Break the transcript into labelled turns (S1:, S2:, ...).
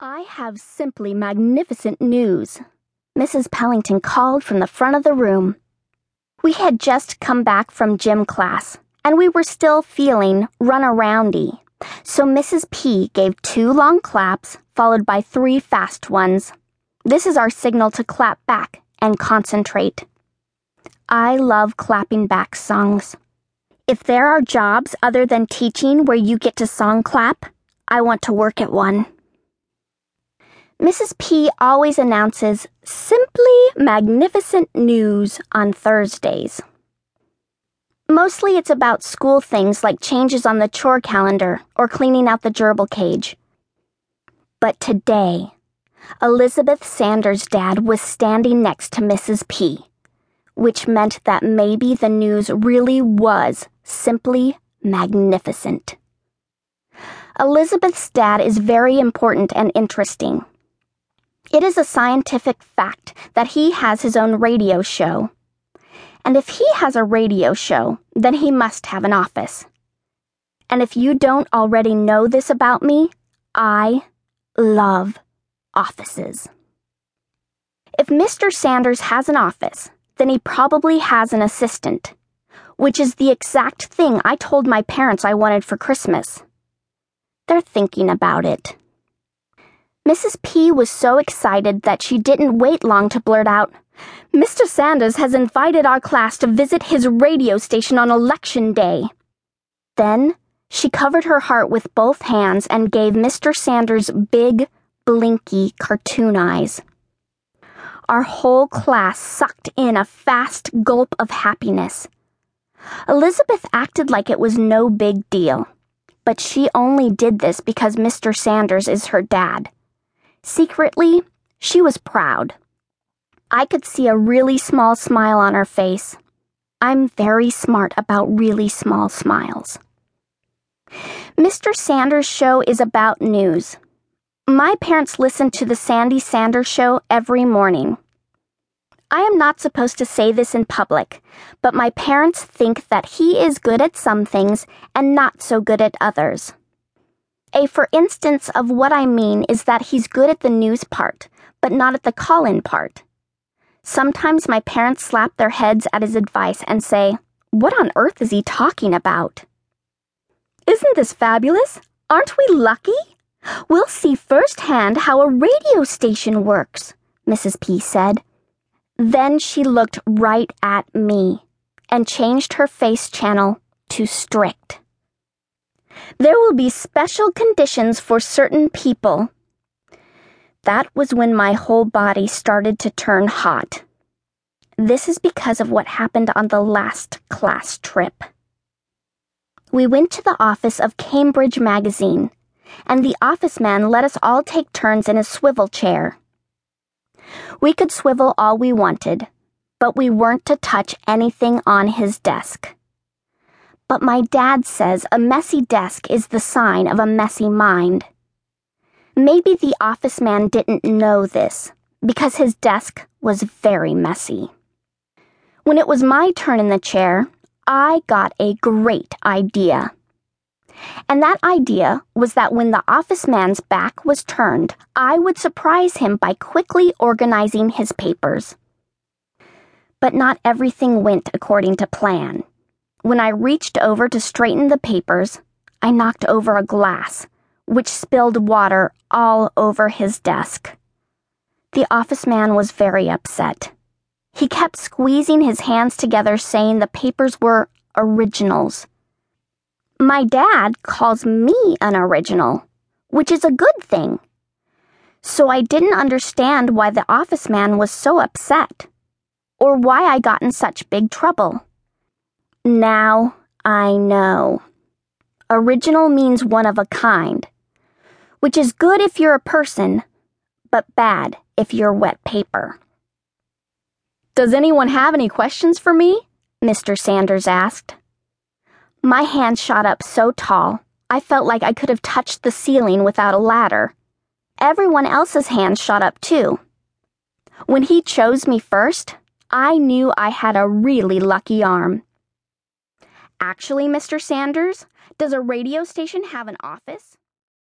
S1: I have simply magnificent news. Mrs. Pellington called from the front of the room. We had just come back from gym class, and we were still feeling run aroundy. So Mrs. P gave two long claps, followed by three fast ones. This is our signal to clap back and concentrate. I love clapping back songs. If there are jobs other than teaching where you get to song clap, I want to work at one. Mrs. P always announces simply magnificent news on Thursdays. Mostly it's about school things like changes on the chore calendar or cleaning out the gerbil cage. But today, Elizabeth Sanders' dad was standing next to Mrs. P, which meant that maybe the news really was simply magnificent. Elizabeth's dad is very important and interesting. It is a scientific fact that he has his own radio show. And if he has a radio show, then he must have an office. And if you don't already know this about me, I love offices. If Mr. Sanders has an office, then he probably has an assistant, which is the exact thing I told my parents I wanted for Christmas. They're thinking about it. Mrs. P was so excited that she didn't wait long to blurt out, Mr. Sanders has invited our class to visit his radio station on election day. Then she covered her heart with both hands and gave Mr. Sanders big, blinky cartoon eyes. Our whole class sucked in a fast gulp of happiness. Elizabeth acted like it was no big deal, but she only did this because Mr. Sanders is her dad. Secretly, she was proud. I could see a really small smile on her face. I'm very smart about really small smiles. Mr. Sanders' show is about news. My parents listen to the Sandy Sanders show every morning. I am not supposed to say this in public, but my parents think that he is good at some things and not so good at others. A for instance of what I mean is that he's good at the news part, but not at the call in part. Sometimes my parents slap their heads at his advice and say, What on earth is he talking about? Isn't this fabulous? Aren't we lucky? We'll see firsthand how a radio station works, Mrs. P said. Then she looked right at me and changed her face channel to strict. There will be special conditions for certain people. That was when my whole body started to turn hot. This is because of what happened on the last class trip. We went to the office of Cambridge Magazine, and the office man let us all take turns in a swivel chair. We could swivel all we wanted, but we weren't to touch anything on his desk. But my dad says a messy desk is the sign of a messy mind. Maybe the office man didn't know this, because his desk was very messy. When it was my turn in the chair, I got a great idea. And that idea was that when the office man's back was turned, I would surprise him by quickly organizing his papers. But not everything went according to plan. When I reached over to straighten the papers, I knocked over a glass, which spilled water all over his desk. The office man was very upset. He kept squeezing his hands together, saying the papers were originals. My dad calls me an original, which is a good thing. So I didn't understand why the office man was so upset, or why I got in such big trouble. Now I know. Original means one of a kind, which is good if you're a person, but bad if you're wet paper. Does anyone have any questions for me? Mr. Sanders asked. My hand shot up so tall, I felt like I could have touched the ceiling without a ladder. Everyone else's hands shot up too. When he chose me first, I knew I had a really lucky arm. Actually, Mr. Sanders, does a radio station have an office?